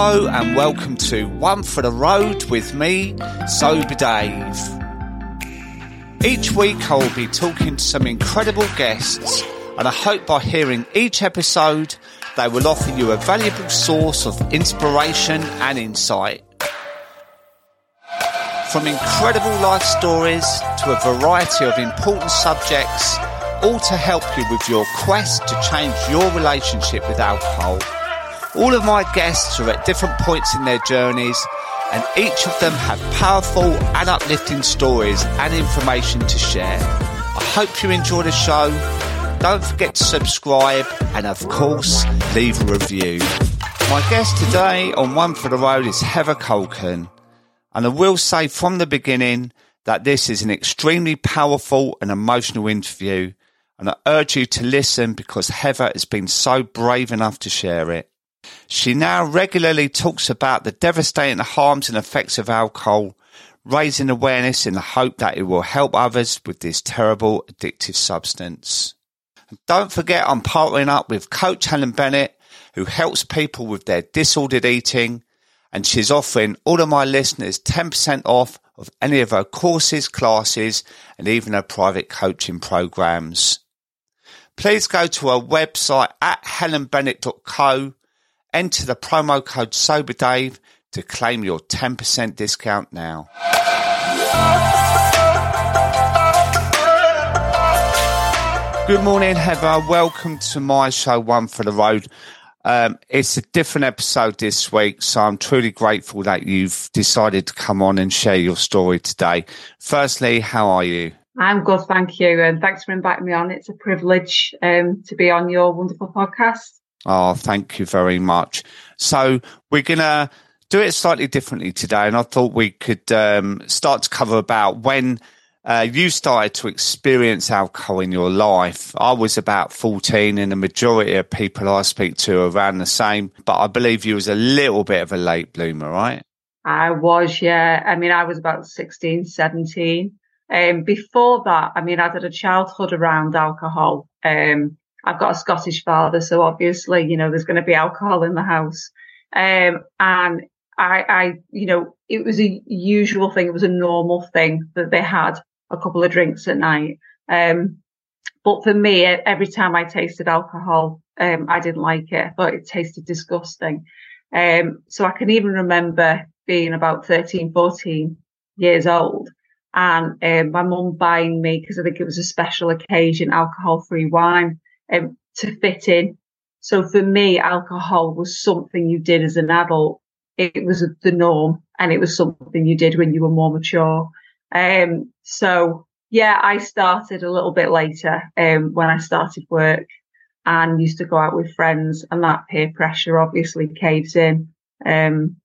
Hello and welcome to One for the Road with me, Sober Dave. Each week I will be talking to some incredible guests and I hope by hearing each episode they will offer you a valuable source of inspiration and insight. From incredible life stories to a variety of important subjects, all to help you with your quest to change your relationship with alcohol. All of my guests are at different points in their journeys, and each of them have powerful and uplifting stories and information to share. I hope you enjoy the show. Don't forget to subscribe and, of course, leave a review. My guest today on One for the Road is Heather Colquhoun. And I will say from the beginning that this is an extremely powerful and emotional interview. And I urge you to listen because Heather has been so brave enough to share it. She now regularly talks about the devastating harms and effects of alcohol, raising awareness in the hope that it will help others with this terrible addictive substance. And don't forget I'm partnering up with Coach Helen Bennett, who helps people with their disordered eating, and she's offering all of my listeners 10% off of any of her courses, classes, and even her private coaching programs. Please go to her website at helenbennett.co Enter the promo code SOBERDAVE to claim your 10% discount now. Good morning, Heather. Welcome to my show, One for the Road. Um, it's a different episode this week, so I'm truly grateful that you've decided to come on and share your story today. Firstly, how are you? I'm good, thank you, and thanks for inviting me on. It's a privilege um, to be on your wonderful podcast. Oh, thank you very much. So we're going to do it slightly differently today. And I thought we could um, start to cover about when uh, you started to experience alcohol in your life. I was about 14 and the majority of people I speak to are around the same, but I believe you was a little bit of a late bloomer, right? I was, yeah. I mean, I was about 16, 17. Um, before that, I mean, I had a childhood around alcohol. Um, I've got a Scottish father, so obviously, you know, there's going to be alcohol in the house. Um, and I, I, you know, it was a usual thing. It was a normal thing that they had a couple of drinks at night. Um, but for me, every time I tasted alcohol, um, I didn't like it. I thought it tasted disgusting. Um, so I can even remember being about 13, 14 years old and um, my mum buying me, because I think it was a special occasion, alcohol free wine um, to fit in. So for me, alcohol was something you did as an adult. It was the norm and it was something you did when you were more mature. Um, so yeah, I started a little bit later, um, when I started work and used to go out with friends and that peer pressure obviously caves in. Um,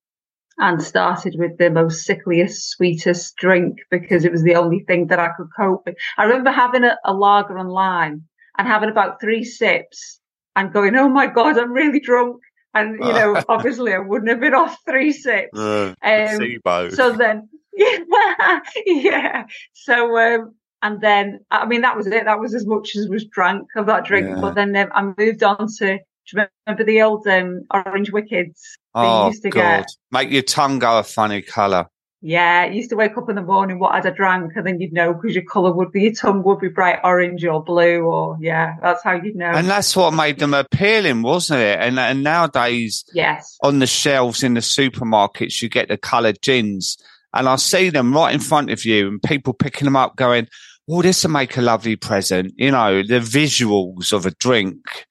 and started with the most sickliest, sweetest drink because it was the only thing that I could cope with. I remember having a, a lager and lime and having about three sips and going, Oh my God, I'm really drunk. And, you know, obviously I wouldn't have been off three sips. Uh, um, so then, yeah, yeah. So, um, and then, I mean, that was it. That was as much as was drank of that drink. Yeah. But then um, I moved on to, do you remember the old um, orange wickeds? Oh, used to God. Get? Make your tongue go a funny colour. Yeah, used to wake up in the morning, what had I drank? And then you'd know because your colour would be, your tongue would be bright orange or blue or yeah, that's how you'd know. And that's what made them appealing, wasn't it? And, and nowadays, yes, on the shelves in the supermarkets, you get the coloured gins and I see them right in front of you and people picking them up going, oh, this will make a lovely present. You know, the visuals of a drink,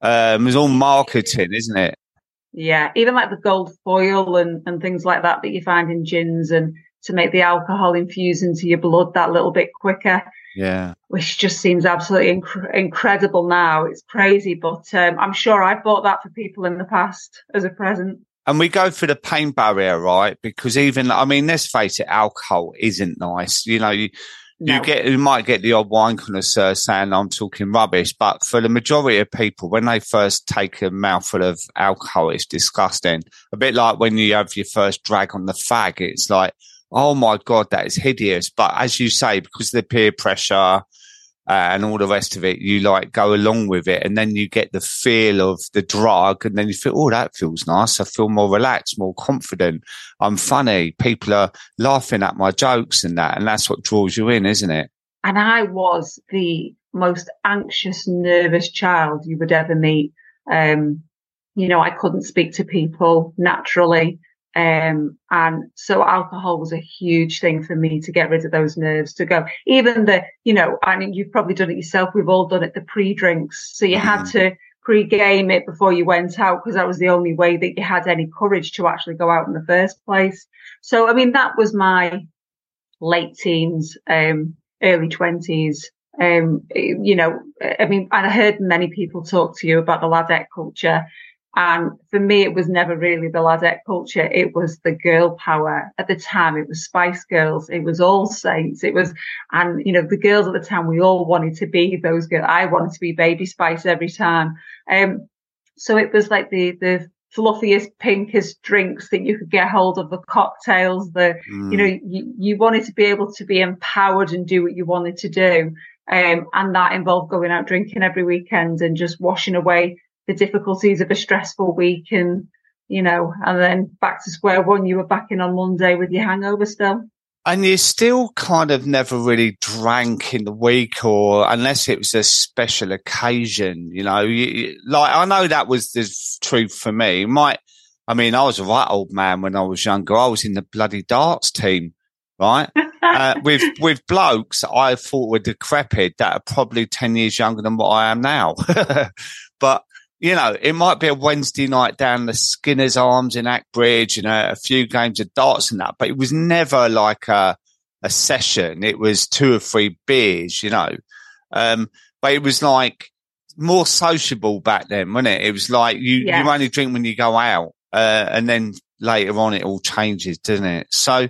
um, is all marketing, isn't it? Yeah, even like the gold foil and, and things like that that you find in gins and to make the alcohol infuse into your blood that little bit quicker. Yeah. Which just seems absolutely inc- incredible now. It's crazy, but um, I'm sure I've bought that for people in the past as a present. And we go through the pain barrier, right? Because even, I mean, let's face it, alcohol isn't nice. You know, you, no. You get, you might get the odd wine connoisseur saying I'm talking rubbish, but for the majority of people, when they first take a mouthful of alcohol, it's disgusting. A bit like when you have your first drag on the fag, it's like, oh my God, that is hideous. But as you say, because of the peer pressure, uh, and all the rest of it, you like go along with it. And then you get the feel of the drug and then you feel, oh, that feels nice. I feel more relaxed, more confident. I'm funny. People are laughing at my jokes and that. And that's what draws you in, isn't it? And I was the most anxious, nervous child you would ever meet. Um, you know, I couldn't speak to people naturally. Um, and so alcohol was a huge thing for me to get rid of those nerves to go. Even the, you know, I mean, you've probably done it yourself. We've all done it, the pre-drinks. So you had mm. to pre-game it before you went out because that was the only way that you had any courage to actually go out in the first place. So, I mean, that was my late teens, um, early twenties. Um, you know, I mean, and I heard many people talk to you about the ladette culture and for me, it was never really the ladette culture. It was the girl power. At the time, it was Spice Girls. It was All Saints. It was, and you know, the girls at the time, we all wanted to be those girls. I wanted to be Baby Spice every time. Um, so it was like the, the fluffiest, pinkest drinks that you could get hold of, the cocktails, the, mm. you know, you, you wanted to be able to be empowered and do what you wanted to do. Um, and that involved going out drinking every weekend and just washing away the difficulties of a stressful week and, you know, and then back to square one, you were back in on Monday with your hangover still. And you still kind of never really drank in the week or unless it was a special occasion, you know, you, like I know that was the truth for me. My, I mean, I was a right old man when I was younger. I was in the bloody darts team, right? uh, with, with blokes I thought were decrepit that are probably 10 years younger than what I am now. but you know, it might be a Wednesday night down the Skinner's Arms in Ackbridge and a, a few games of darts and that, but it was never like a, a session. It was two or three beers, you know. Um, but it was like more sociable back then, wasn't it? It was like you, yes. you only drink when you go out. Uh, and then later on it all changes, doesn't it? So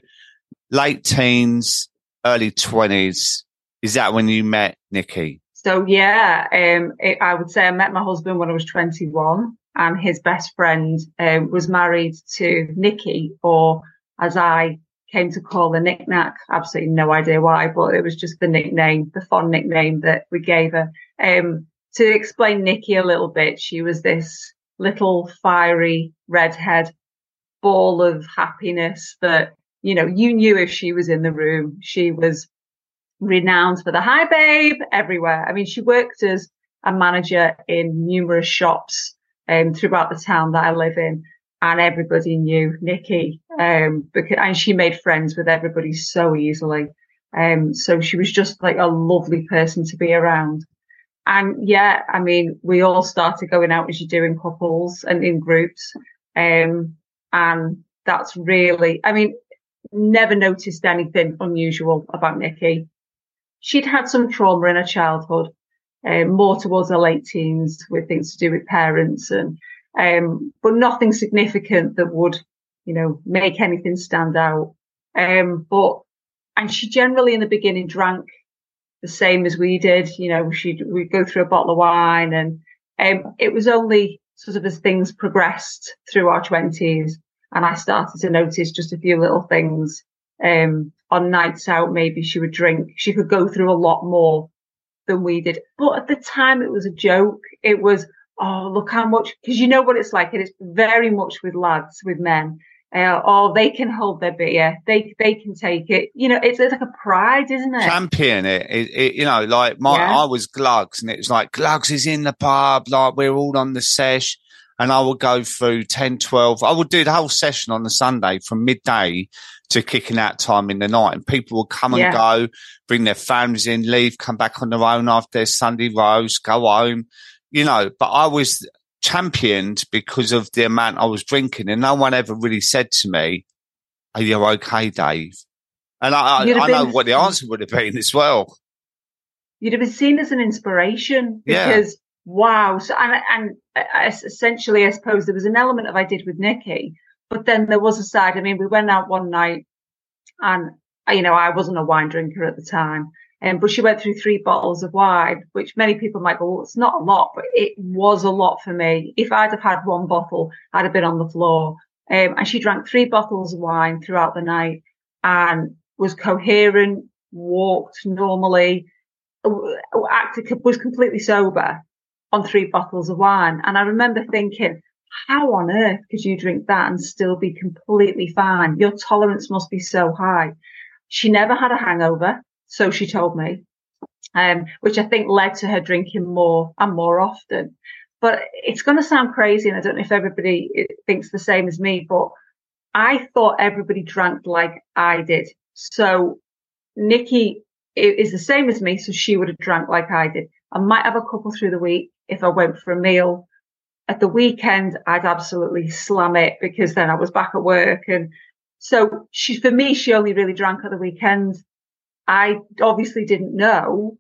late teens, early twenties, is that when you met Nikki? So yeah, um, it, I would say I met my husband when I was 21 and his best friend um, was married to Nikki or as I came to call the NikNak. Absolutely no idea why, but it was just the nickname, the fond nickname that we gave her. Um, to explain Nikki a little bit, she was this little fiery redhead ball of happiness that, you know, you knew if she was in the room, she was renowned for the hi babe everywhere. I mean, she worked as a manager in numerous shops um, throughout the town that I live in. And everybody knew Nikki, um, because, and she made friends with everybody so easily. Um, so she was just like a lovely person to be around. And yeah, I mean, we all started going out as you do in couples and in groups. Um, and that's really, I mean, never noticed anything unusual about Nikki she'd had some trauma in her childhood, um, more towards her late teens with things to do with parents and, um, but nothing significant that would, you know, make anything stand out. Um, but, and she generally in the beginning drank the same as we did. You know, she'd, we'd go through a bottle of wine and, um, it was only sort of as things progressed through our twenties and I started to notice just a few little things um, on nights out, maybe she would drink. She could go through a lot more than we did. But at the time, it was a joke. It was, oh, look how much, because you know what it's like. And It is very much with lads, with men. Uh, oh, they can hold their beer. They they can take it. You know, it's, it's like a pride, isn't it? Champion it. it, it you know, like my yeah. I was Glugs, and it was like Glugs is in the pub. Like we're all on the sesh and I would go through 10, 12. I would do the whole session on the Sunday from midday to kicking out time in the night. And people would come and yeah. go, bring their families in, leave, come back on their own after their Sunday roast, go home, you know, but I was championed because of the amount I was drinking and no one ever really said to me, are you okay, Dave? And I, I, I know what the answer would have been as well. You'd have been seen as an inspiration because yeah wow. So, and, and uh, essentially, I suppose there was an element of I did with Nikki, but then there was a side. I mean, we went out one night and, uh, you know, I wasn't a wine drinker at the time. Um, but she went through three bottles of wine, which many people might go, well, it's not a lot, but it was a lot for me. If I'd have had one bottle, I'd have been on the floor. Um, and she drank three bottles of wine throughout the night and was coherent, walked normally, acted was completely sober on three bottles of wine. And I remember thinking, how on earth could you drink that and still be completely fine? Your tolerance must be so high. She never had a hangover, so she told me, um, which I think led to her drinking more and more often. But it's going to sound crazy, and I don't know if everybody thinks the same as me, but I thought everybody drank like I did. So Nikki is the same as me, so she would have drank like I did. I might have a couple through the week if I went for a meal. At the weekend, I'd absolutely slam it because then I was back at work. And so she, for me, she only really drank at the weekend. I obviously didn't know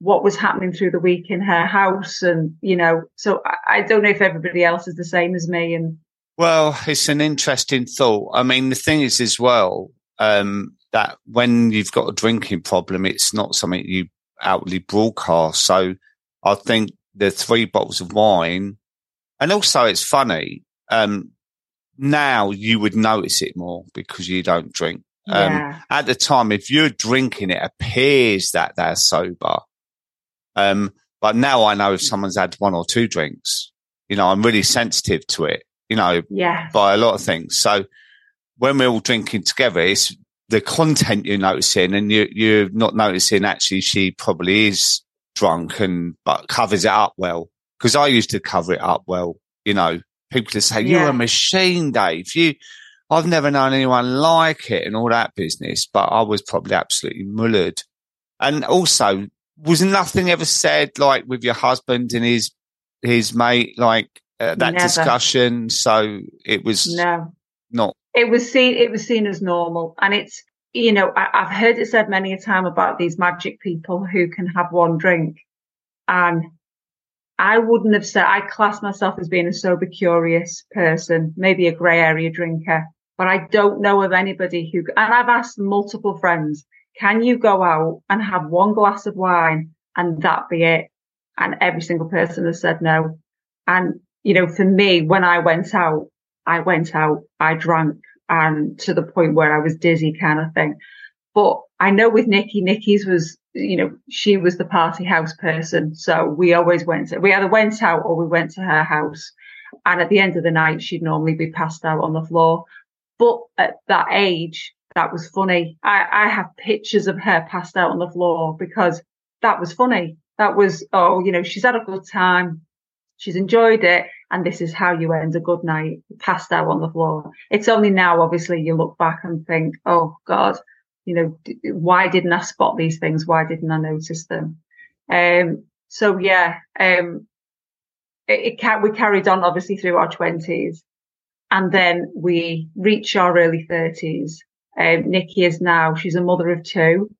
what was happening through the week in her house. And, you know, so I, I don't know if everybody else is the same as me. And well, it's an interesting thought. I mean, the thing is as well, um, that when you've got a drinking problem, it's not something you outwardly broadcast. So I think the three bottles of wine, and also it's funny. Um, now you would notice it more because you don't drink. Um, yeah. at the time, if you're drinking, it appears that they're sober. Um, but now I know if someone's had one or two drinks, you know, I'm really sensitive to it, you know, yeah. by a lot of things. So when we're all drinking together, it's the content you're noticing and you, you're not noticing actually she probably is drunk and, but covers it up well. Cause I used to cover it up well, you know, people to say, yeah. you're a machine, Dave. You, I've never known anyone like it and all that business, but I was probably absolutely mullered. And also was nothing ever said like with your husband and his his mate like uh, that Never. discussion so it was no not it was seen it was seen as normal and it's you know I, have heard it said many a time about these magic people who can have one drink and I wouldn't have said I class myself as being a sober curious person maybe a grey area drinker but I don't know of anybody who and I've asked multiple friends can you go out and have one glass of wine and that be it? And every single person has said no. And, you know, for me, when I went out, I went out, I drank and to the point where I was dizzy kind of thing. But I know with Nikki, Nikki's was, you know, she was the party house person. So we always went to, we either went out or we went to her house. And at the end of the night, she'd normally be passed out on the floor. But at that age, that was funny. I, I have pictures of her passed out on the floor because that was funny. That was, oh, you know, she's had a good time. She's enjoyed it. And this is how you end a good night, passed out on the floor. It's only now, obviously, you look back and think, oh God, you know, why didn't I spot these things? Why didn't I notice them? Um, so yeah, um, it, it we carried on obviously through our twenties and then we reach our early thirties um, Nikki is now, she's a mother of two.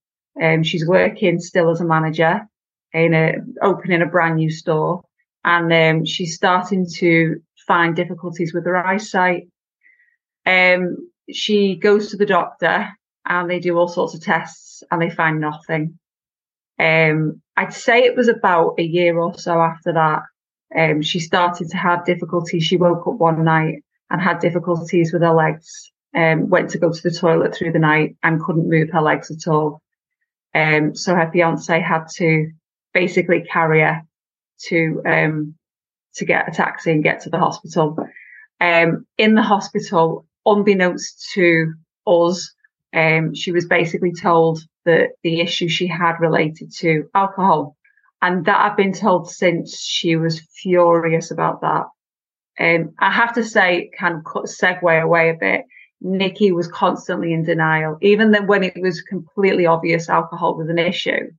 Um, she's working still as a manager in a, opening a brand new store. And, um, she's starting to find difficulties with her eyesight. Um, she goes to the doctor and they do all sorts of tests and they find nothing. Um, I'd say it was about a year or so after that. Um, she started to have difficulties. She woke up one night and had difficulties with her legs um, went to go to the toilet through the night and couldn't move her legs at all. Um, so her fiance had to basically carry her to, um, to get a taxi and get to the hospital. Um, in the hospital, unbeknownst to us, um, she was basically told that the issue she had related to alcohol. And that I've been told since she was furious about that. Um, I have to say, kind of segue away a bit. Nikki was constantly in denial, even then when it was completely obvious alcohol was an issue.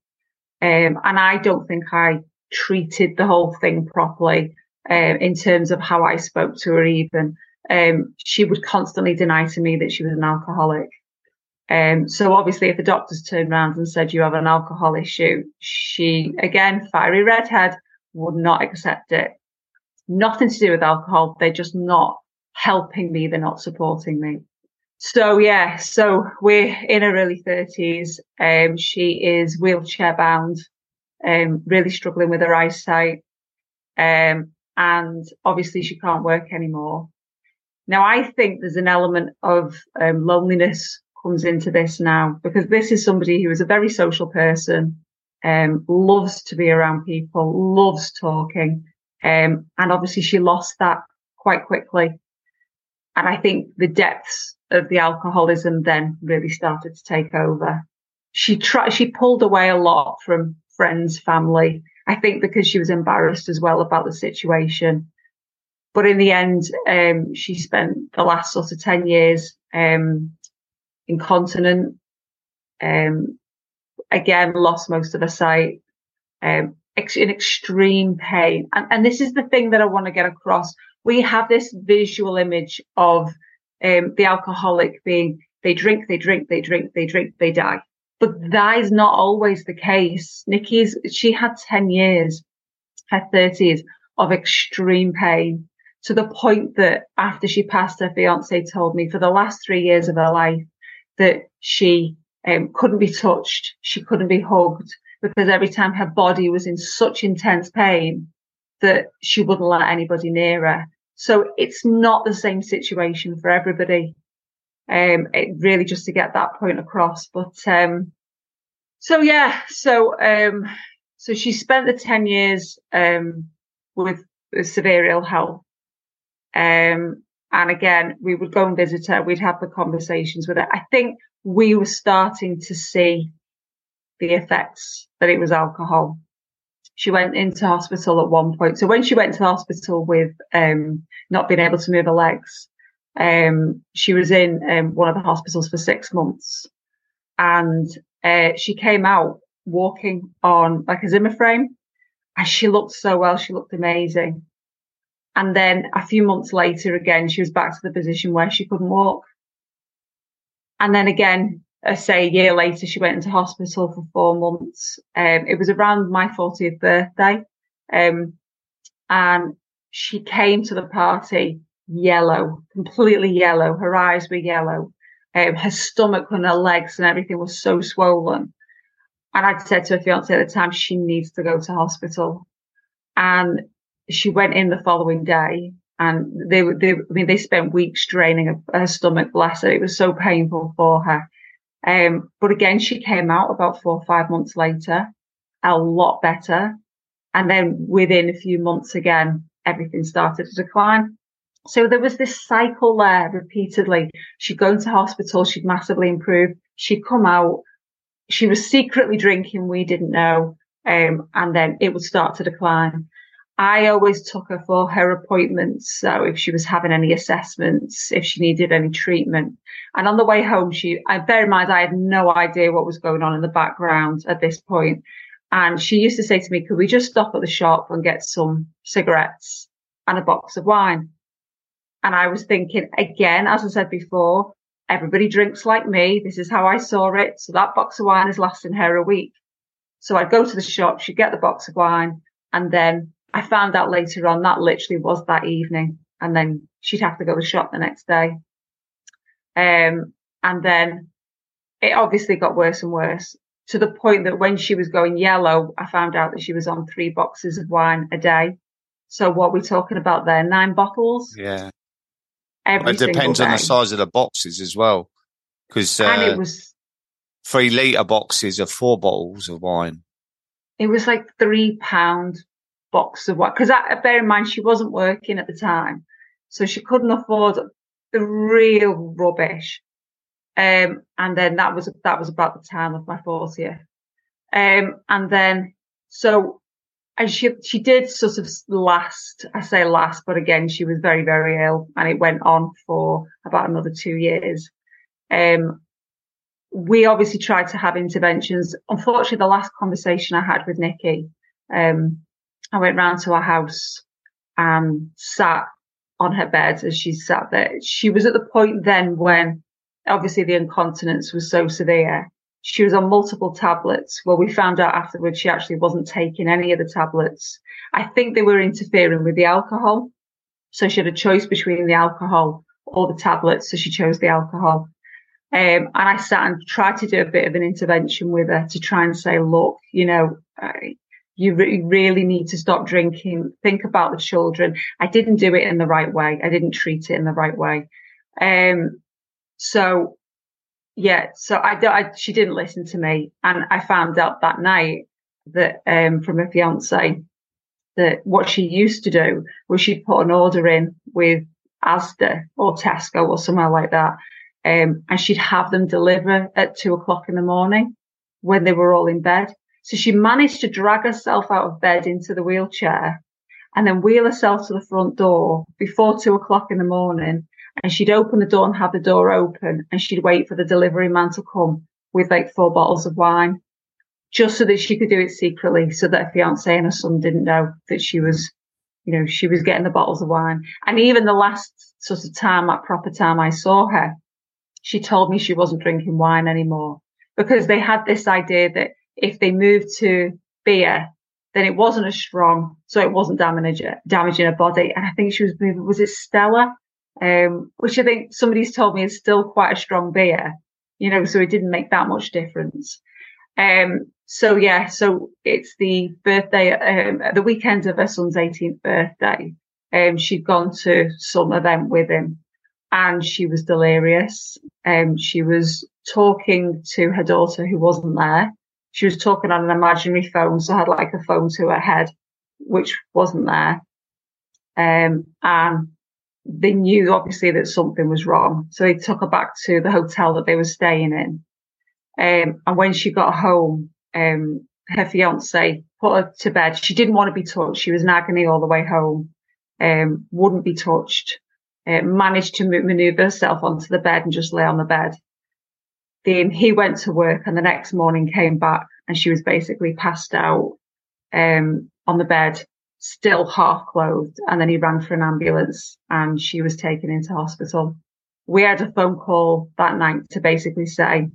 Um, and I don't think I treated the whole thing properly um, in terms of how I spoke to her. Even um, she would constantly deny to me that she was an alcoholic. Um, so obviously, if the doctors turned around and said you have an alcohol issue, she again, fiery redhead, would not accept it. Nothing to do with alcohol. They're just not helping me. They're not supporting me. So yeah, so we're in her early thirties. Um, she is wheelchair bound, um, really struggling with her eyesight. Um, and obviously she can't work anymore. Now I think there's an element of um, loneliness comes into this now because this is somebody who is a very social person. um, loves to be around people, loves talking. Um, and obviously she lost that quite quickly. And I think the depths of the alcoholism then really started to take over. She tried, she pulled away a lot from friends, family. I think because she was embarrassed as well about the situation. But in the end, um, she spent the last sort of 10 years, um, incontinent, um, again, lost most of her sight, um, in extreme pain. And, and this is the thing that I want to get across. We have this visual image of um, the alcoholic being they drink, they drink, they drink, they drink, they die. But that is not always the case. Nikki's, she had 10 years, her 30s of extreme pain to the point that after she passed, her fiance told me for the last three years of her life that she um, couldn't be touched. She couldn't be hugged because every time her body was in such intense pain that she wouldn't let anybody near her. So it's not the same situation for everybody. Um, it really just to get that point across. But, um, so yeah, so, um, so she spent the 10 years, um, with, with severe ill health. Um, and again, we would go and visit her. We'd have the conversations with her. I think we were starting to see the effects that it was alcohol. She went into hospital at one point. So when she went to hospital with um, not being able to move her legs, um, she was in um, one of the hospitals for six months, and uh, she came out walking on like a Zimmer frame, and she looked so well. She looked amazing. And then a few months later, again, she was back to the position where she couldn't walk. And then again, say a year later, she went into hospital for four months. Um, it was around my 40th birthday. Um, and she came to the party yellow, completely yellow. Her eyes were yellow. Um, her stomach and her legs and everything was so swollen. And I'd said to her fiance at the time, she needs to go to hospital. And she went in the following day and they they, I mean, they spent weeks draining her, her stomach, bless her. It was so painful for her. Um, but again, she came out about four or five months later, a lot better. And then within a few months again, everything started to decline. So there was this cycle there repeatedly. She'd go into hospital. She'd massively improve. She'd come out. She was secretly drinking. We didn't know. Um, and then it would start to decline. I always took her for her appointments. So if she was having any assessments, if she needed any treatment. And on the way home, she, I bear in mind, I had no idea what was going on in the background at this point. And she used to say to me, could we just stop at the shop and get some cigarettes and a box of wine? And I was thinking again, as I said before, everybody drinks like me. This is how I saw it. So that box of wine is lasting her a week. So I'd go to the shop, she'd get the box of wine and then I found out later on that literally was that evening. And then she'd have to go to the shop the next day. Um, and then it obviously got worse and worse to the point that when she was going yellow, I found out that she was on three boxes of wine a day. So what we're talking about there, nine bottles. Yeah. Every it depends on the size of the boxes as well. Cause, uh, and it was three litre boxes of four bottles of wine. It was like three pound box of what, because bear in mind, she wasn't working at the time. So she couldn't afford the real rubbish. Um, and then that was, that was about the time of my 40th. Um, and then, so, and she, she did sort of last, I say last, but again, she was very, very ill and it went on for about another two years. Um, we obviously tried to have interventions. Unfortunately, the last conversation I had with Nikki, um, I went round to her house and sat on her bed as she sat there. She was at the point then when obviously the incontinence was so severe. She was on multiple tablets. Well, we found out afterwards she actually wasn't taking any of the tablets. I think they were interfering with the alcohol. So she had a choice between the alcohol or the tablets. So she chose the alcohol. Um, and I sat and tried to do a bit of an intervention with her to try and say, look, you know, you re- really need to stop drinking. Think about the children. I didn't do it in the right way. I didn't treat it in the right way. Um, so yeah, so I, I, she didn't listen to me and I found out that night that um, from a fiance that what she used to do was she'd put an order in with Asda or Tesco or somewhere like that. Um, and she'd have them deliver at two o'clock in the morning when they were all in bed. So she managed to drag herself out of bed into the wheelchair and then wheel herself to the front door before two o'clock in the morning. And she'd open the door and have the door open and she'd wait for the delivery man to come with like four bottles of wine just so that she could do it secretly so that her fiance and her son didn't know that she was, you know, she was getting the bottles of wine. And even the last sort of time, at proper time I saw her, she told me she wasn't drinking wine anymore because they had this idea that if they moved to beer, then it wasn't as strong, so it wasn't damaging damaging her body. And I think she was moving. Was it Stella? Um, which I think somebody's told me is still quite a strong beer, you know, so it didn't make that much difference. Um, so yeah, so it's the birthday, um, the weekend of her son's 18th birthday. Um, she'd gone to some event with him and she was delirious. Um, she was talking to her daughter who wasn't there. She was talking on an imaginary phone, so had like a phone to her head, which wasn't there. Um, and they knew obviously that something was wrong. So they took her back to the hotel that they were staying in. Um, and when she got home, um, her fiance put her to bed. She didn't want to be touched. She was in agony all the way home. Um, wouldn't be touched. Uh, managed to maneuver herself onto the bed and just lay on the bed. Then he went to work and the next morning came back and she was basically passed out, um, on the bed, still half clothed. And then he ran for an ambulance and she was taken into hospital. We had a phone call that night to basically say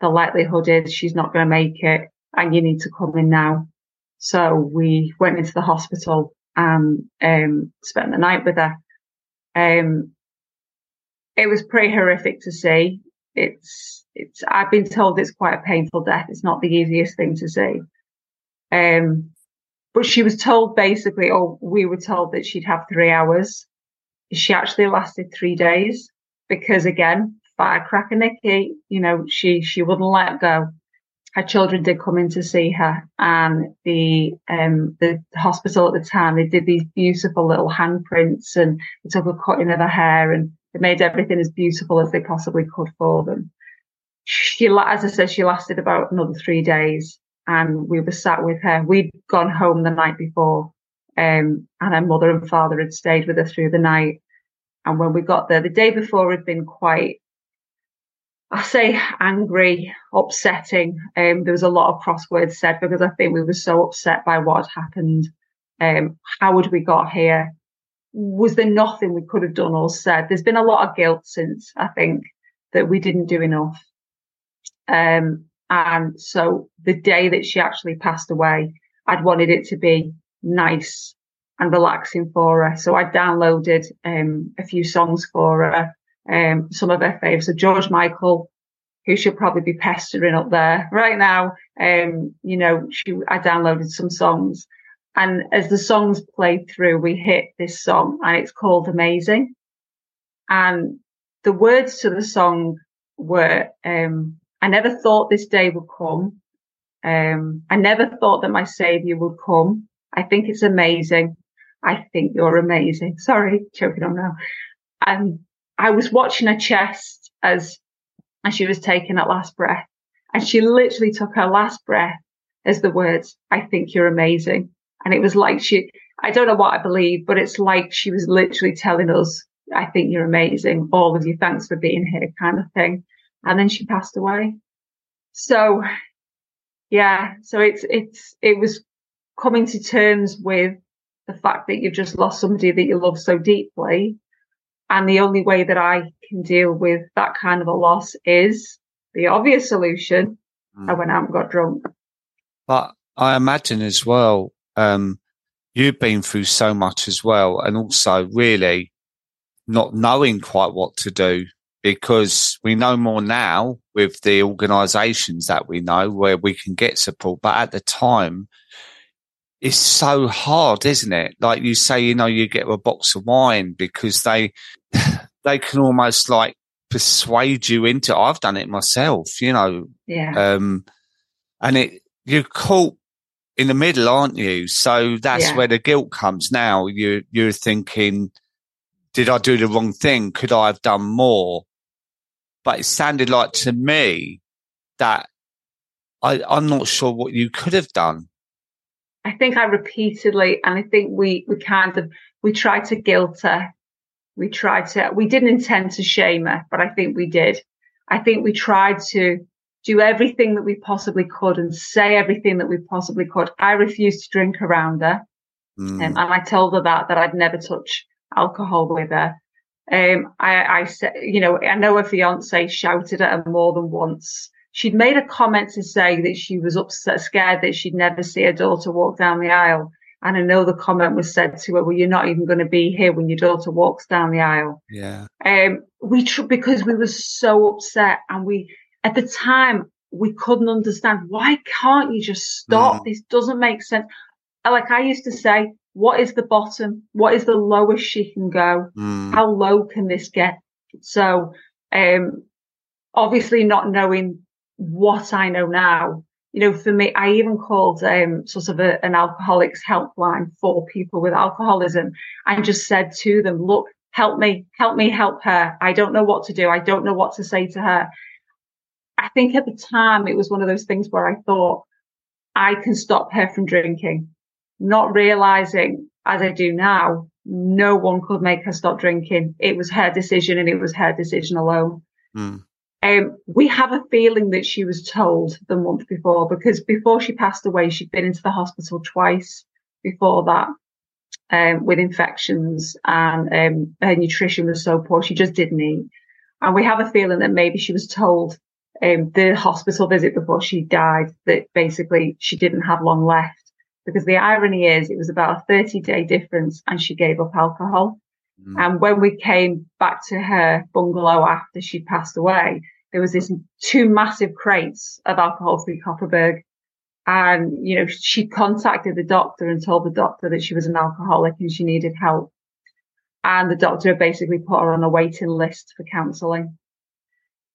the likelihood is she's not going to make it and you need to come in now. So we went into the hospital and um, spent the night with her. Um, it was pretty horrific to see. It's, it's, I've been told it's quite a painful death. It's not the easiest thing to see. Um, but she was told basically, or we were told that she'd have three hours. She actually lasted three days because again, firecracker Nikki, you know, she, she wouldn't let go. Her children did come in to see her and the, um, the hospital at the time, they did these beautiful little handprints and they took a cutting of her hair and they made everything as beautiful as they possibly could for them. She, as I said, she lasted about another three days and we were sat with her. We'd gone home the night before, um, and her mother and father had stayed with her through the night. And when we got there, the day before had been quite I say angry, upsetting. Um, there was a lot of crosswords said because I think we were so upset by what had happened. Um, how had we got here? Was there nothing we could have done or said? There's been a lot of guilt since I think that we didn't do enough. Um, and so the day that she actually passed away, I'd wanted it to be nice and relaxing for her. So I downloaded um, a few songs for her um, some of her favourites. So George Michael, who should probably be pestering up there right now. Um, you know, she, I downloaded some songs and as the songs played through, we hit this song and it's called Amazing. And the words to the song were, um, I never thought this day would come. Um, I never thought that my savior would come. I think it's amazing. I think you're amazing. Sorry, choking on now. And I was watching her chest as, as she was taking that last breath and she literally took her last breath as the words, I think you're amazing. And it was like she, I don't know what I believe, but it's like she was literally telling us, I think you're amazing. All of you. Thanks for being here kind of thing. And then she passed away. So yeah, so it's, it's, it was coming to terms with the fact that you've just lost somebody that you love so deeply and the only way that I can deal with that kind of a loss is the obvious solution. Mm. I went out and got drunk. But I imagine as well, um, you've been through so much as well. And also really not knowing quite what to do because we know more now with the organizations that we know where we can get support. But at the time, it's so hard, isn't it? Like you say, you know, you get a box of wine because they, they can almost like persuade you into, I've done it myself, you know. Yeah. Um, and it, you're caught in the middle, aren't you? So that's Yeah. where the guilt comes now. You, you're thinking, did I do the wrong thing? Could I have done more? But it sounded like to me that I, I'm not sure what you could have done. I think I repeatedly, and I think we, we kind of, we tried to guilt her. We tried to, we didn't intend to shame her, but I think we did. I think we tried to do everything that we possibly could and say everything that we possibly could. I refused to drink around her. Mm, Um, and I told her that, that I'd never touch alcohol with her. Um, I, I said, you know, I know her fiance shouted at her more than once. She'd made a comment to say that she was upset, scared that she'd never see her daughter walk down the aisle. And I know the comment was said to her, well, you're not even going to be here when your daughter walks down the aisle. yeah. Um, we, tr- because we were so upset and we, at the time, we couldn't understand why can't you just stop? Mm. This doesn't make sense. Like I used to say, what is the bottom? What is the lowest she can go? Mm, How low can this get? So, um, obviously not knowing what I know now, you know, for me, I even called, um, sort of a, an alcoholics helpline for people with alcoholism and just said to them, look, help me, help me, help her. I don't know what to do. I don't know what to say to her. I think at the time it was one of those things where I thought I can stop her from drinking, not realizing as I do now, no one could make her stop drinking. It was her decision and it was her decision alone. mm, Um, we have a feeling that she was told the month before because before she passed away, she'd been into the hospital twice before that um, with infections and um, her nutrition was so poor, she just didn't eat. And we have a feeling that maybe she was told um, the hospital visit before she died that basically she didn't have long left. Because the irony is it was about a 30 day difference and she gave up alcohol. mm, And when we came back to her bungalow after she passed away, there was this two massive crates of alcohol free Kopparberg. And, you know, she contacted the doctor and told the doctor that she was an alcoholic and she needed help. And the doctor basically put her on a waiting list for counseling.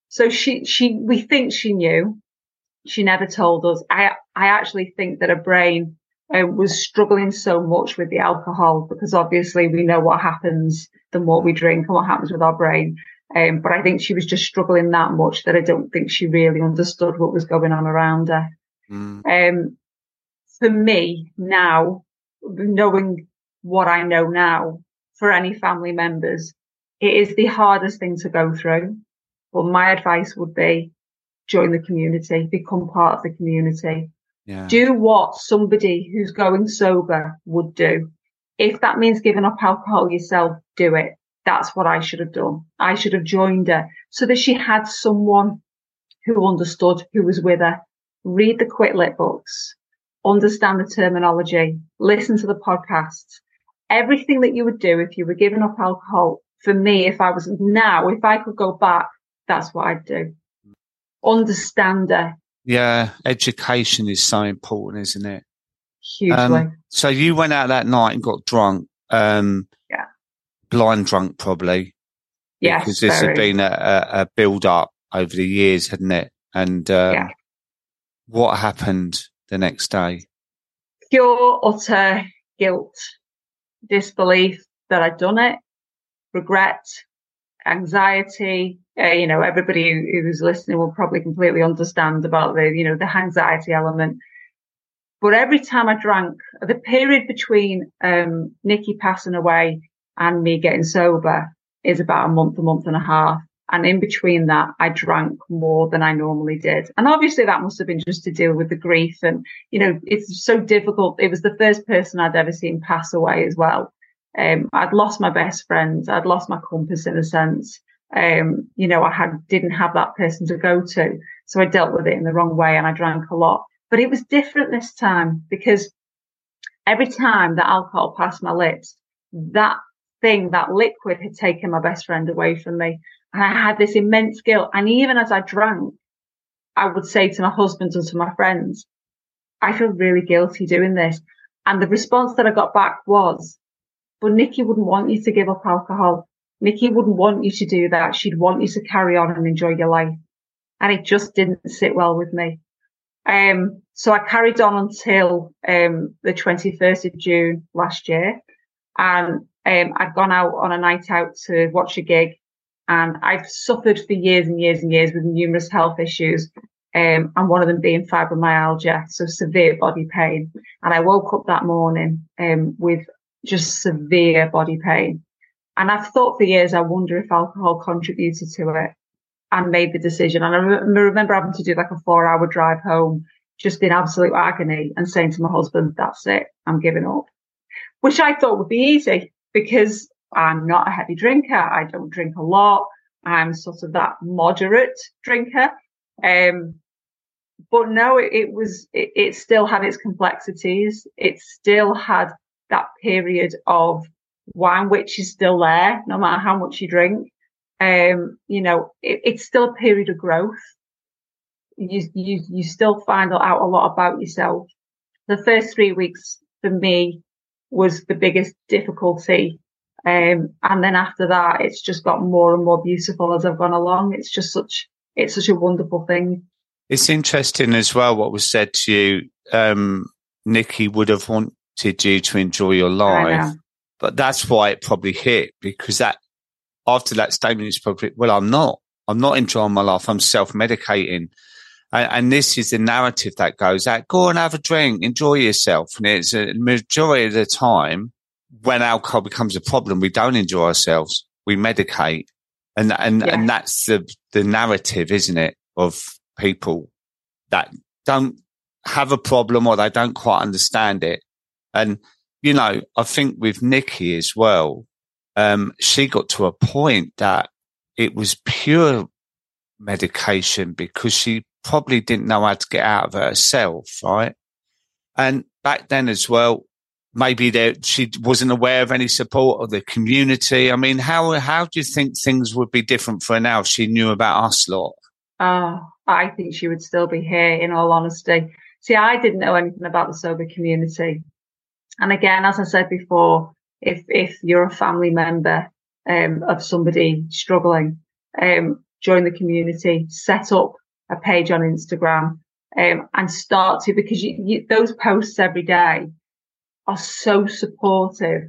So she, she, we think she knew. She never told us. I, I actually think that her brain uh, was struggling so much with the alcohol because obviously we know what happens the more we drink and what happens with our brain. Um, but I think she was just struggling that much that I don't think she really understood what was going on around her. mm, Um, for me now, knowing what I know now, for any family members, it is the hardest thing to go through. But my advice would be join the community, become part of the community yeah. do what somebody who's going sober would do. If that means giving up alcohol yourself, do it. That's what I should have done. I should have joined her so that she had someone who understood, who was with her. Read the Quit Lit books, understand the terminology, listen to the podcasts, everything that you would do if you were giving up alcohol. For me, if I was now, if I could go back, that's what I'd do. Mm. Understand her yeah. Education is so important, isn't it? hugely. Um, So you went out that night and got drunk. Um, Yeah. Blind drunk, probably. Yeah. Because this very. had been a, a, build up over the years, hadn't it? And um, Yeah. what happened the next day? pure, utter guilt, disbelief that I'd done it, regret, anxiety. Uh, you know, everybody who's listening will probably completely understand about the, you know, the anxiety element. But every time I drank, the period between um, Nikki passing away and me getting sober is about a month, a month and a half. And in between that, I drank more than I normally did. And obviously that must have been just to deal with the grief. And, you know, it's so difficult. It was the first person I'd ever seen pass away as well. Um, I'd lost my best friend. I'd lost my compass in a sense. Um, you know, I had, didn't have that person to go to. So I dealt with it in the wrong way and I drank a lot, but it was different this time because every time that alcohol passed my lips, that thing, that liquid had taken my best friend away from me. And I had this immense guilt. And even as I drank, I would say to my husband and to my friends, I feel really guilty doing this. And the response that I got back was, but Nikki wouldn't want you to give up alcohol. Nikki wouldn't want you to do that. She'd want you to carry on and enjoy your life. And it just didn't sit well with me. Um, so I carried on until um, the 21st of June last year. And um, I'd gone out on a night out to watch a gig. And I've suffered for years and years and years with numerous health issues. Um, and one of them being fibromyalgia, so severe body pain. And I woke up that morning um, with just severe body pain. And I've thought for years, I wonder if alcohol contributed to it and made the decision. And I remember having to do like a four hour drive home, just in absolute agony and saying to my husband, that's it, I'm giving up, which I thought would be easy because I'm not a heavy drinker. I don't drink a lot. I'm sort of that moderate drinker. Um, but no, it, it was, it, it still had its complexities. It still had that period of wine, which is still there, no matter how much you drink. Um, you know, it, it's still a period of growth. You, you, you still find out a lot about yourself. The first three weeks for me was the biggest difficulty. Um, and then after that, it's just got more and more beautiful as I've gone along. It's just such, it's such a wonderful thing. It's interesting as well what was said to you. Um, Nikki would have wanted you to enjoy your life, but that's why it probably hit because that after that statement is probably, well, I'm not. I'm not enjoying my life. I'm self medicating. And, and, this is the narrative that goes out. Go and have a drink, enjoy yourself. And it's a majority of the time when alcohol becomes a problem, we don't enjoy ourselves. We medicate. And, and, yeah. and that's the, the narrative, isn't it? Of people that don't have a problem or they don't quite understand it. And, you know, I think with Nikki as well, um, she got to a point that it was pure medication because she probably didn't know how to get out of it herself, right? And back then as well, maybe there, she wasn't aware of any support of the community. I mean, how how do you think things would be different for her now if she knew about us lot? Oh, I think she would still be here. In all honesty, see, I didn't know anything about the sober community, and again, as I said before, if if you're a family member um, of somebody struggling, um, join the community, set up a page on Instagram, um, and start to because you, you, those posts every day are so supportive.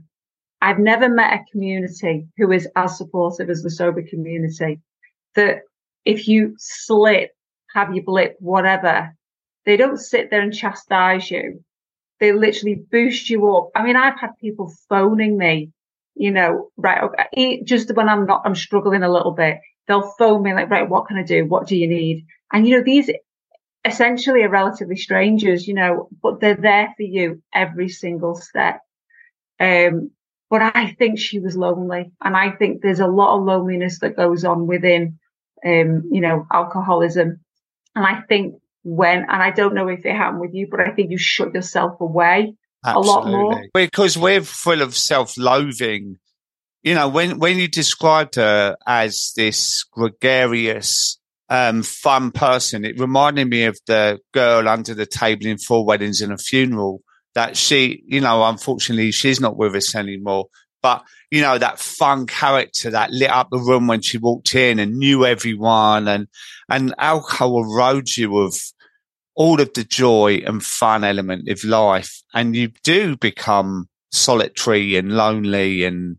I've never met a community who is as supportive as the sober community. That if you slip, have your blip, whatever, they don't sit there and chastise you they literally boost you up. I mean, I've had people phoning me, you know, right, okay, just when I'm not, I'm struggling a little bit, they'll phone me like, right, what can I do? What do you need? And, you know, these essentially are relatively strangers, you know, but they're there for you every single step. Um, but I think she was lonely and I think there's a lot of loneliness that goes on within, um, you know, alcoholism. And I think when, and I don't know if it happened with you, but I think you shut yourself away Absolutely. a lot more. Because we're full of self loathing. You know, when, when you described her as this gregarious, um, fun person, it reminded me of the girl under the table in Four Weddings and a Funeral that she, you know, unfortunately she's not with us anymore. But, you know, that fun character that lit up the room when she walked in and knew everyone and, and alcohol erodes you of all of the joy and fun element of life. And you do become solitary and lonely and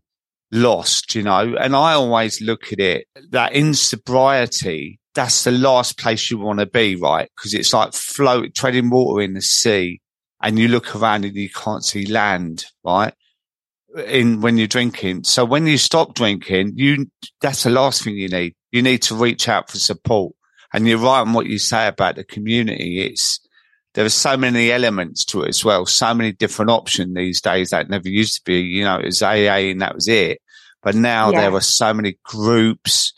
lost, you know. And I always look at it that in sobriety, that's the last place you want to be, right? Because it's like float, treading water in the sea and you look around and you can't see land, right? In when you're drinking. So when you stop drinking, you, that's the last thing you need. You need to reach out for support. And you're right on what you say about the community. It's, there are so many elements to it as well. So many different options these days that never used to be. You know, it was AA and that was it. But now yeah. there are so many groups,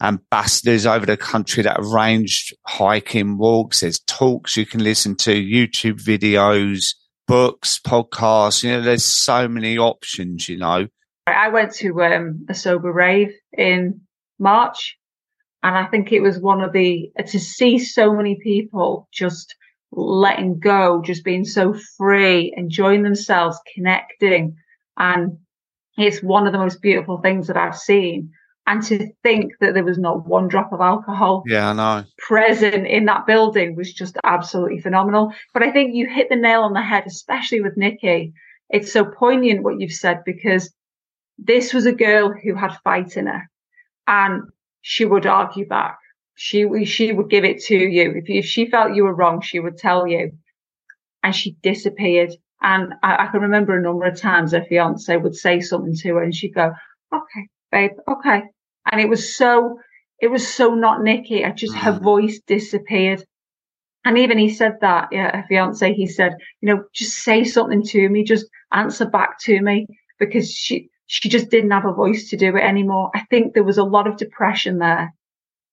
ambassadors over the country that arrange hiking walks. There's talks you can listen to, YouTube videos, books, podcasts. You know, there's so many options, you know. I went to um, a sober rave in March and I think it was one of the, to see so many people just letting go, just being so free, enjoying themselves, connecting. And it's one of the most beautiful things that I've seen. And to think that there was not one drop of alcohol yeah, I know. present in that building was just absolutely phenomenal. But I think you hit the nail on the head, especially with Nikki. It's so poignant what you've said because this was a girl who had fight in her and she would argue back. She, she would give it to you. If, if she felt you were wrong, she would tell you. And she disappeared. And I, I can remember a number of times her fiance would say something to her and she'd go, okay, babe, okay. And it was so, it was so not Nikki. I just, her mm. voice disappeared. And even he said that, yeah, her fiance, he said, you know, just say something to me, just answer back to me because she, she just didn't have a voice to do it anymore. I think there was a lot of depression there.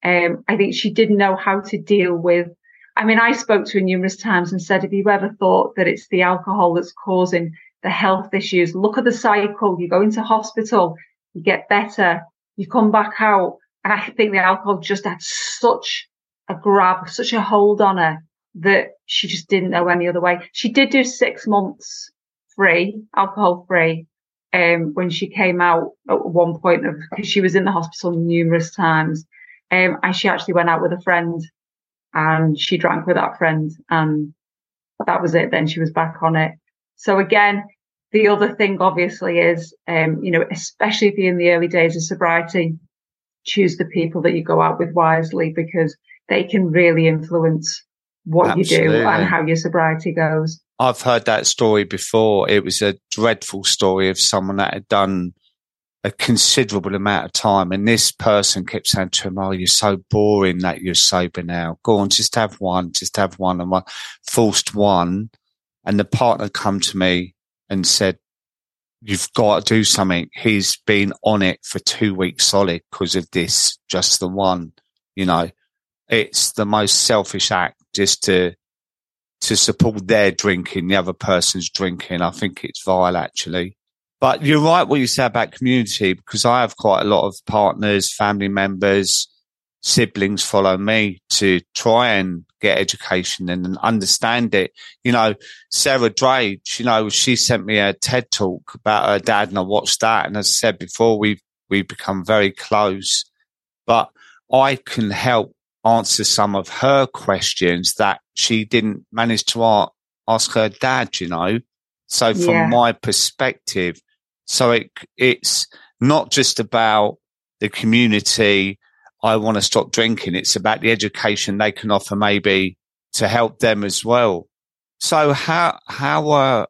Um, I think she didn't know how to deal with. I mean, I spoke to her numerous times and said, have you ever thought that it's the alcohol that's causing the health issues? Look at the cycle. You go into hospital, you get better, you come back out. And I think the alcohol just had such a grab, such a hold on her that she just didn't know any other way. She did do six months free, alcohol free, um, when she came out at one point of, because she was in the hospital numerous times. Um, and she actually went out with a friend and she drank with that friend and that was it. Then she was back on it. So again, the other thing obviously is, um, you know, especially if you're in the early days of sobriety, choose the people that you go out with wisely because they can really influence what Absolutely. you do and how your sobriety goes. I've heard that story before. It was a dreadful story of someone that had done a considerable amount of time. And this person kept saying to him, Oh, you're so boring that you're sober now. Go on, just have one, just have one. And one forced one. And the partner come to me and said, You've got to do something. He's been on it for two weeks solid because of this, just the one. You know, it's the most selfish act just to to support their drinking, the other person's drinking. I think it's vile actually. But you're right what you say about community because I have quite a lot of partners, family members, siblings follow me to try and get education and understand it. You know, Sarah Drage, you know, she sent me a TED talk about her dad and I watched that. And as I said before, we've, we've become very close, but I can help answer some of her questions that she didn't manage to ask her dad, you know. So from yeah. my perspective, so it, it's not just about the community. I want to stop drinking. It's about the education they can offer maybe to help them as well. So how, how are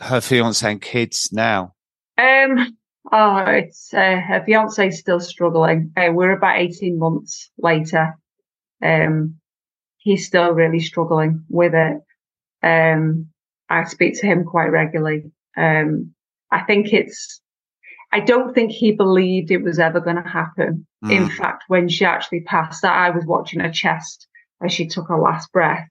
her fiance and kids now? Um, oh, it's, uh, her fiance is still struggling. Uh, we're about 18 months later. Um, he's still really struggling with it. Um, I speak to him quite regularly. Um, I think it's, I don't think he believed it was ever going to happen. Mm. In fact, when she actually passed, I was watching her chest as she took her last breath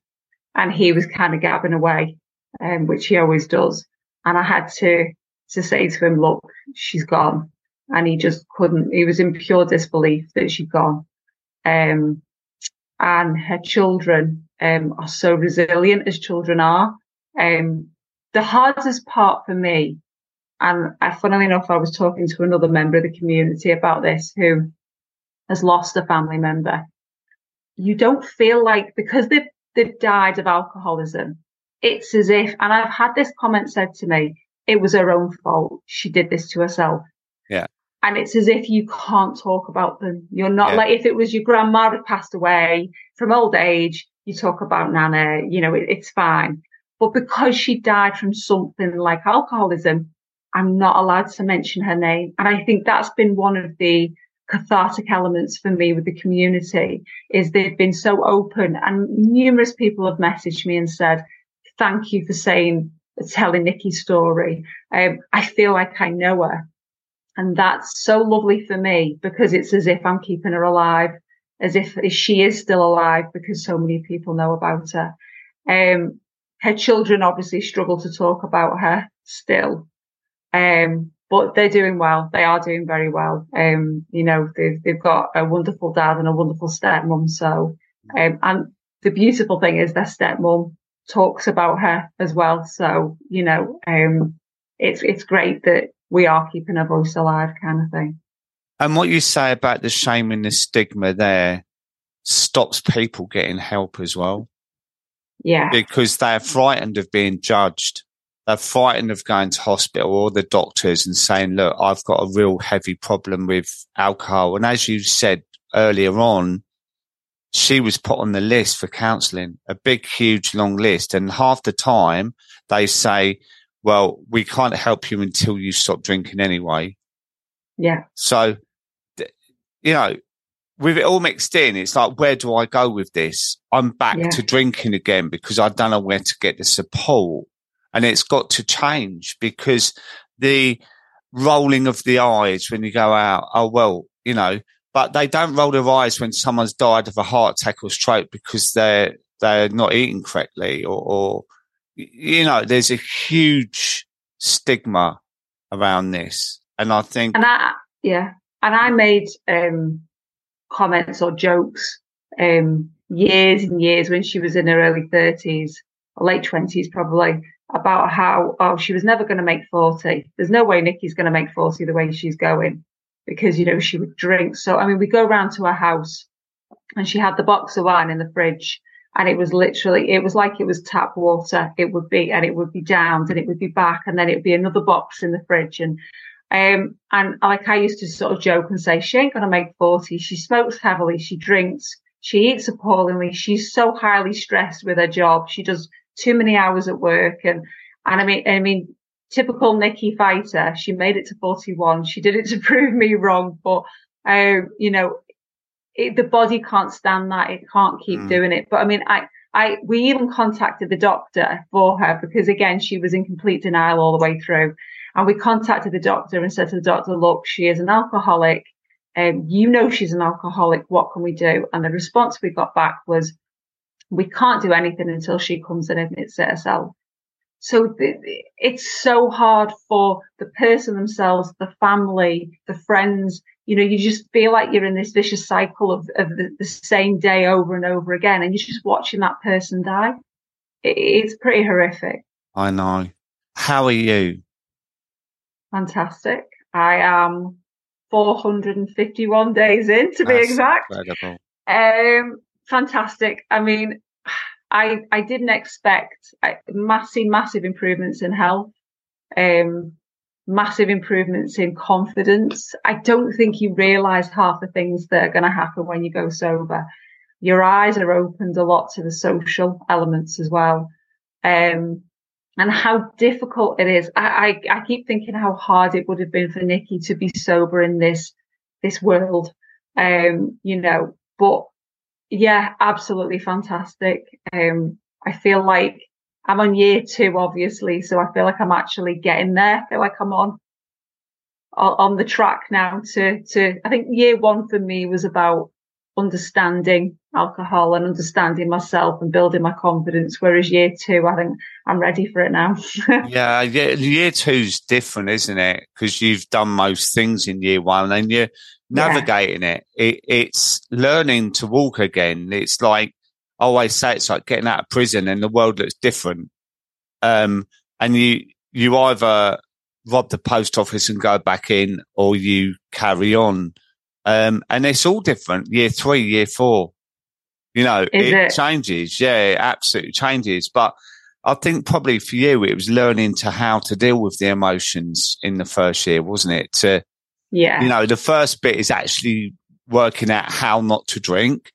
and he was kind of gabbing away, um, which he always does. And I had to, to say to him, look, she's gone. And he just couldn't, he was in pure disbelief that she'd gone. Um, and her children um, are so resilient as children are. Um, the hardest part for me, and I, funnily enough, I was talking to another member of the community about this who has lost a family member. You don't feel like because they've, they've died of alcoholism, it's as if, and I've had this comment said to me, it was her own fault. She did this to herself. Yeah and it's as if you can't talk about them. You're not yeah. like if it was your grandma had passed away from old age, you talk about Nana, you know, it, it's fine. But because she died from something like alcoholism, I'm not allowed to mention her name. And I think that's been one of the cathartic elements for me with the community is they've been so open and numerous people have messaged me and said, thank you for saying, telling Nikki's story. Um, I feel like I know her and that's so lovely for me because it's as if I'm keeping her alive, as if she is still alive because so many people know about her. Um, her children obviously struggle to talk about her still. Um, but they're doing well. They are doing very well. Um, you know, they've, they've got a wonderful dad and a wonderful stepmom. So, um, and the beautiful thing is their stepmom talks about her as well. So, you know, um, it's, it's great that we are keeping a voice alive kind of thing. And what you say about the shame and the stigma there stops people getting help as well. Yeah. Because they're frightened of being judged. They're frightened of going to hospital or the doctors and saying, look, I've got a real heavy problem with alcohol. And as you said earlier on, she was put on the list for counselling, a big, huge, long list. And half the time they say, well, we can't help you until you stop drinking anyway. Yeah. So, you know, with it all mixed in, it's like, where do I go with this? I'm back yeah. to drinking again because I don't know where to get the support. And it's got to change because the rolling of the eyes when you go out, oh, well, you know, but they don't roll their eyes when someone's died of a heart attack or stroke because they're, they're not eating correctly or, or you know, there's a huge stigma around this. And I think. And I, yeah. And I made, um, comments or jokes um, years and years when she was in her early 30s, or late 20s probably, about how, oh, she was never going to make 40. There's no way Nikki's going to make 40 the way she's going because, you know, she would drink. So, I mean, we go round to her house and she had the box of wine in the fridge and it was literally, it was like it was tap water. It would be, and it would be downed and it would be back and then it would be another box in the fridge. And um, and like I used to sort of joke and say, she ain't going to make 40. She smokes heavily. She drinks. She eats appallingly. She's so highly stressed with her job. She does too many hours at work. And, and I mean, I mean, typical Nikki fighter. She made it to 41. She did it to prove me wrong, but, um, you know, it, the body can't stand that. It can't keep mm. doing it. But I mean, I, I, we even contacted the doctor for her because again, she was in complete denial all the way through. And we contacted the doctor and said to the doctor, look, she is an alcoholic. Um, you know she's an alcoholic. What can we do? And the response we got back was, we can't do anything until she comes and admits it herself. So it's so hard for the person themselves, the family, the friends. You know, you just feel like you're in this vicious cycle of, of the, the same day over and over again. And you're just watching that person die. It, it's pretty horrific. I know. How are you? Fantastic. I am 451 days in to That's be exact. Incredible. Um, fantastic. I mean, I, I didn't expect massive, massive improvements in health, um, massive improvements in confidence. I don't think you realize half the things that are going to happen when you go sober. Your eyes are opened a lot to the social elements as well. Um, and how difficult it is. I, I, I, keep thinking how hard it would have been for Nikki to be sober in this, this world. Um, you know, but yeah, absolutely fantastic. Um, I feel like I'm on year two, obviously. So I feel like I'm actually getting there. I feel like I'm on, on the track now to, to, I think year one for me was about understanding alcohol and understanding myself and building my confidence. Whereas year two, I think I'm ready for it now. yeah, yeah, year two's different, isn't it? Because you've done most things in year one and you're navigating yeah. it. it. It's learning to walk again. It's like I always say, it's like getting out of prison and the world looks different. Um, and you you either rob the post office and go back in, or you carry on. Um, and it's all different. Year three, year four, you know, it, it, changes. Yeah, it absolutely changes. But I think probably for you, it was learning to how to deal with the emotions in the first year, wasn't it? To, yeah, you know, the first bit is actually working out how not to drink,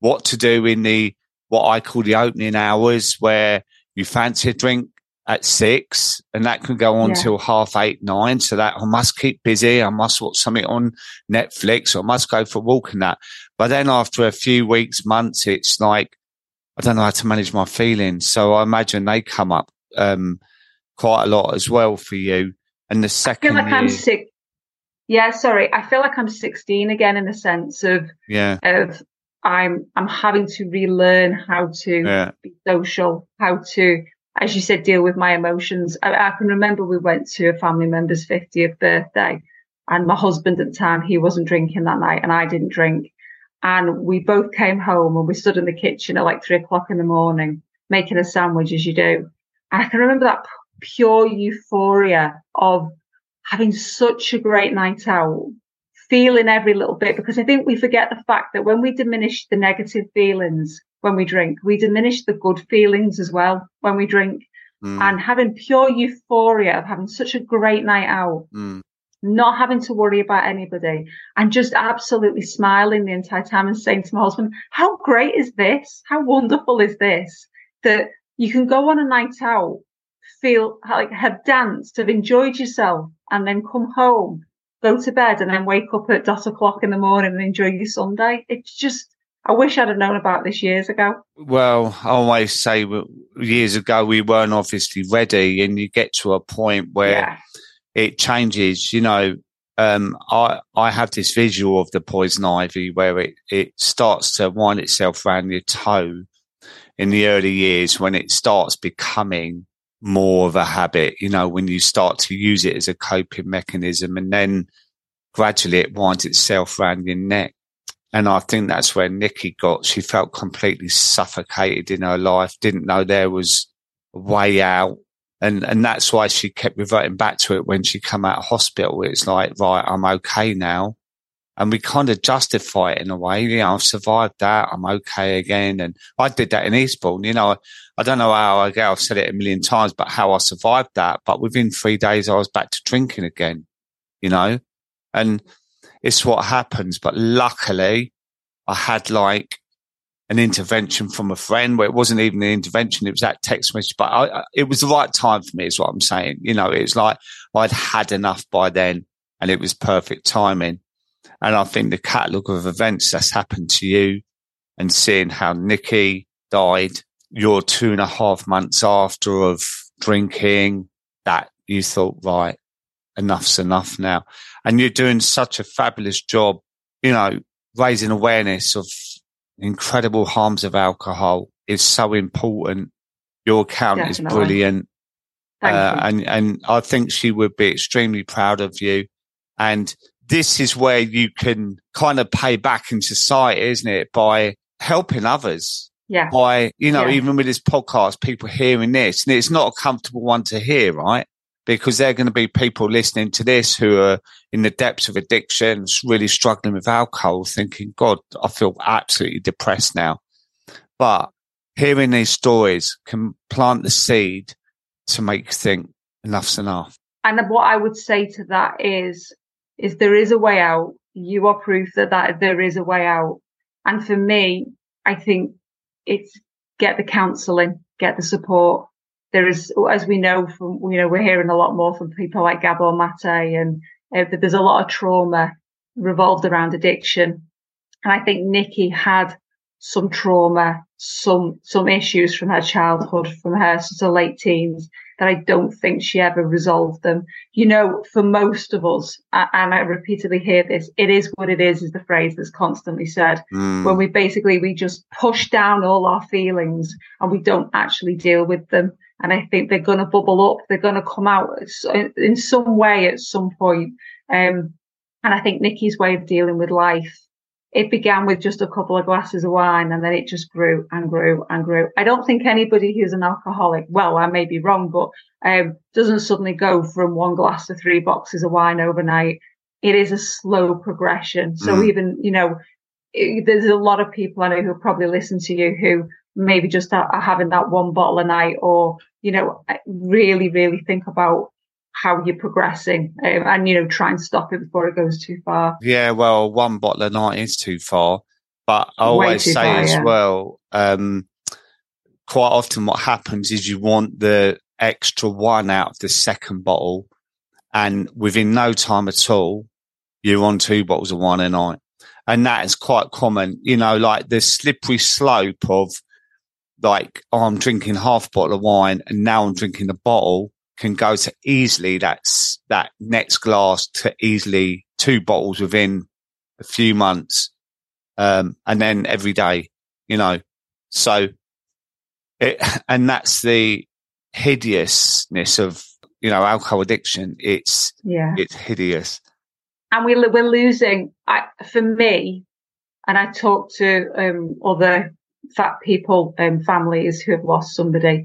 what to do in the, what I call the opening hours where you fancy a drink, at six and that can go on yeah. till half eight, nine. So that I must keep busy. I must watch something on Netflix or I must go for a walk and that. But then after a few weeks, months, it's like, I don't know how to manage my feelings. So I imagine they come up, um, quite a lot as well for you. And the second I feel like year, I'm sick. Yeah, sorry. I feel like I'm 16 again in the sense of, yeah, of I'm, I'm having to relearn how to yeah. be social, how to as you said, deal with my emotions. I, I, can remember we went to a family member's 50th birthday and my husband at the time, he wasn't drinking that night and I didn't drink. And we both came home and we stood in the kitchen at like three o'clock in the morning, making a sandwich as you do. And I can remember that pure euphoria of having such a great night out, feeling every little bit because I think we forget the fact that when we diminish the negative feelings when we drink, we diminish the good feelings as well when we drink. Mm. And having pure euphoria of having such a great night out, mm. not having to worry about anybody, and just absolutely smiling the entire time and saying to my husband, How great is this? How wonderful is this? That you can go on a night out, feel like have danced, have enjoyed yourself, and then come home go to bed and then wake up at dot o'clock in the morning and enjoy your Sunday. It's just, I wish I'd have known about this years ago. Well, I always say years ago we weren't obviously ready, and you get to a point where yeah. it changes. You know, um, I I have this visual of the poison ivy where it it starts to wind itself around your toe in the early years when it starts becoming more of a habit, you know, when you start to use it as a coping mechanism and then gradually it winds itself around your neck. And I think that's where Nikki got, she felt completely suffocated in her life, didn't know there was a way out. And, and that's why she kept reverting back to it when she come out of hospital. It's like, right, I'm okay now. And we kind of justify it in a way. You know, I've survived that. I'm okay again. And I did that in Eastbourne. You know, I don't know how I get, I've said it a million times, but how I survived that. But within three days, I was back to drinking again, you know, and it's what happens. But luckily I had like an intervention from a friend where it wasn't even an intervention. It was that text message, but I, it was the right time for me is what I'm saying. You know, it's like I'd had enough by then and it was perfect timing. And I think the catalogue of events that's happened to you and seeing how Nikki died you're two and a half months after of drinking that you thought, right, enough's enough now. And you're doing such a fabulous job, you know, raising awareness of incredible harms of alcohol is so important. Your account Definitely. is brilliant. Uh, and, and I think she would be extremely proud of you. And this is where you can kind of pay back in society, isn't it? By helping others yeah. By, you know, yeah. even with this podcast, people hearing this, and it's not a comfortable one to hear, right? Because they're going to be people listening to this who are in the depths of addiction, really struggling with alcohol, thinking, God, I feel absolutely depressed now. But hearing these stories can plant the seed to make you think enough's enough. And what I would say to that is, is there is a way out. You are proof that, that there is a way out. And for me, I think it's get the counselling, get the support. There is, as we know from, you know, we're hearing a lot more from people like Gabor Mate and uh, there's a lot of trauma revolved around addiction. And I think Nikki had some trauma, some, some issues from her childhood, from her sort of late teens that I don't think she ever resolved them. You know, for most of us, and I repeatedly hear this, it is what it is, is the phrase that's constantly said. Mm. When we basically, we just push down all our feelings and we don't actually deal with them. And I think they're going to bubble up. They're going to come out in some way at some point. Um, and I think Nikki's way of dealing with life it began with just a couple of glasses of wine and then it just grew and grew and grew. I don't think anybody who's an alcoholic, well, I may be wrong, but um, doesn't suddenly go from one glass to three boxes of wine overnight. It is a slow progression. So mm. even, you know, it, there's a lot of people I know who probably listen to you who maybe just are, are having that one bottle a night or, you know, really, really think about how you're progressing um, and you know try and stop it before it goes too far yeah well one bottle a night is too far but i always say far, as yeah. well um, quite often what happens is you want the extra one out of the second bottle and within no time at all you're on two bottles of wine a night and that is quite common you know like the slippery slope of like oh, i'm drinking half a bottle of wine and now i'm drinking a bottle can go to easily that's that next glass to easily two bottles within a few months. Um, and then every day, you know, so it, and that's the hideousness of, you know, alcohol addiction. It's, yeah, it's hideous. And we, we're losing, I, for me, and I talk to, um, other fat people and um, families who have lost somebody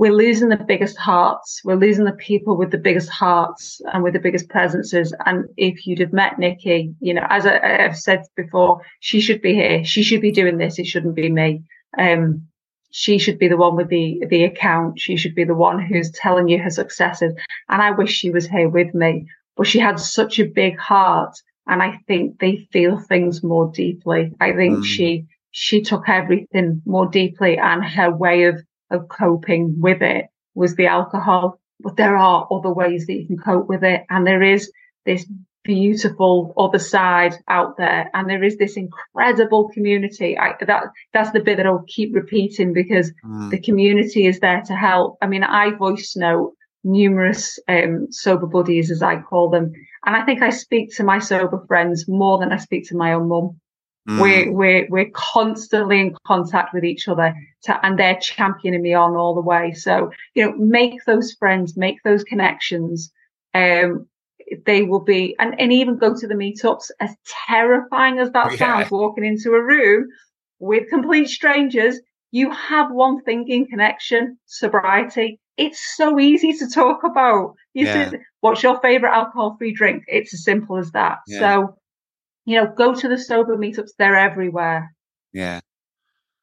we're losing the biggest hearts. We're losing the people with the biggest hearts and with the biggest presences. And if you'd have met Nikki, you know, as I, have said before, she should be here. She should be doing this. It shouldn't be me. Um, she should be the one with the the account. She should be the one who's telling you her successes. And I wish she was here with me. But she had such a big heart, and I think they feel things more deeply. I think mm. she she took everything more deeply, and her way of of coping with it was the alcohol. But there are other ways that you can cope with it. And there is this beautiful other side out there. And there is this incredible community. I, that, that's the bit that I'll keep repeating because mm. the community is there to help. I mean, I voice note numerous, um, sober buddies, as I call them. And I think I speak to my sober friends more than I speak to my own mum. Mm. We're, we're, we're constantly in contact with each other to, and they're championing me on all the way. So, you know, make those friends, make those connections. Um, they will be, and, and even go to the meetups as terrifying as that yeah. sounds, walking into a room with complete strangers. You have one thing in connection, sobriety. It's so easy to talk about. You yeah. said, what's your favorite alcohol free drink? It's as simple as that. Yeah. So you know, go to the sober meetups. They're everywhere. Yeah.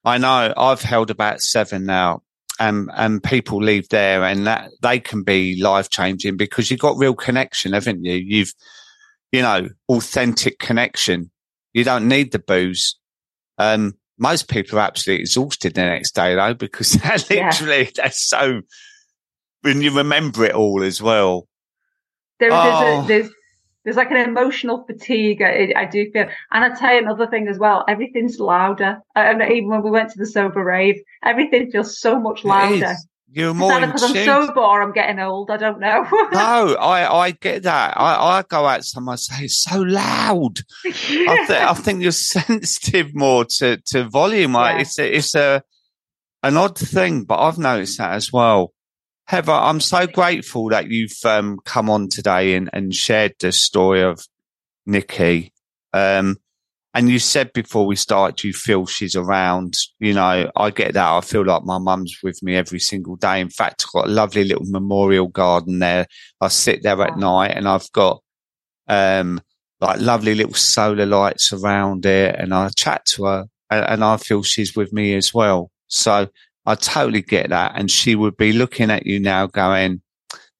I know I've held about seven now and, and people leave there and that they can be life changing because you've got real connection, haven't you? You've, you know, authentic connection. You don't need the booze. Um, most people are absolutely exhausted the next day though, because they're literally, yeah. they're so, when you remember it all as well. There, oh. there's, a, there's there's like an emotional fatigue. I, I, do feel, and I tell you another thing as well. Everything's louder. And even when we went to the sober rave, everything feels so much louder. You're more because I'm sober or I'm getting old. I don't know. no, I, I get that. I, I go out somewhere say it's so loud. Yeah. I, th- I think you're sensitive more to, to volume. Yeah. It's a, it's a, an odd thing, but I've noticed that as well. Heather, I'm so grateful that you've um, come on today and, and shared the story of Nikki. Um, and you said before we start, you feel she's around. You know, I get that. I feel like my mum's with me every single day. In fact, I've got a lovely little memorial garden there. I sit there at night and I've got, um, like lovely little solar lights around it and I chat to her and, and I feel she's with me as well. So I totally get that. And she would be looking at you now going,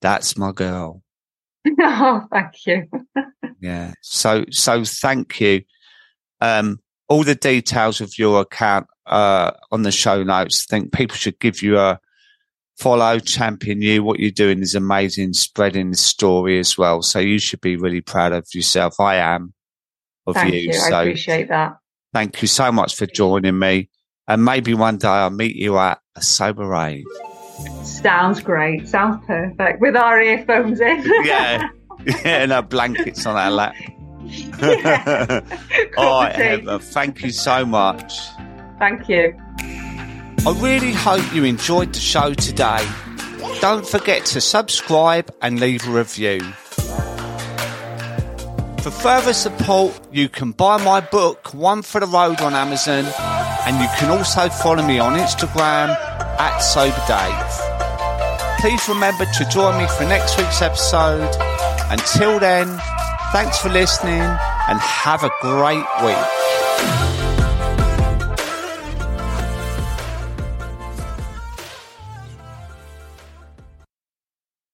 that's my girl. Oh, thank you. yeah. So, so thank you. Um, all the details of your account, uh, on the show notes. I think people should give you a follow, champion you. What you're doing is amazing, spreading the story as well. So you should be really proud of yourself. I am of thank you. you. So I appreciate that. Thank you so much for joining me. And maybe one day I'll meet you at a sober rave. Sounds great. Sounds perfect with our earphones in. yeah. Yeah, and our blankets on our lap. Yeah. All right, Heather, thank you so much. Thank you. I really hope you enjoyed the show today. Don't forget to subscribe and leave a review. For further support, you can buy my book, One for the Road, on Amazon and you can also follow me on Instagram at Sober Dave. Please remember to join me for next week's episode. Until then, thanks for listening and have a great week.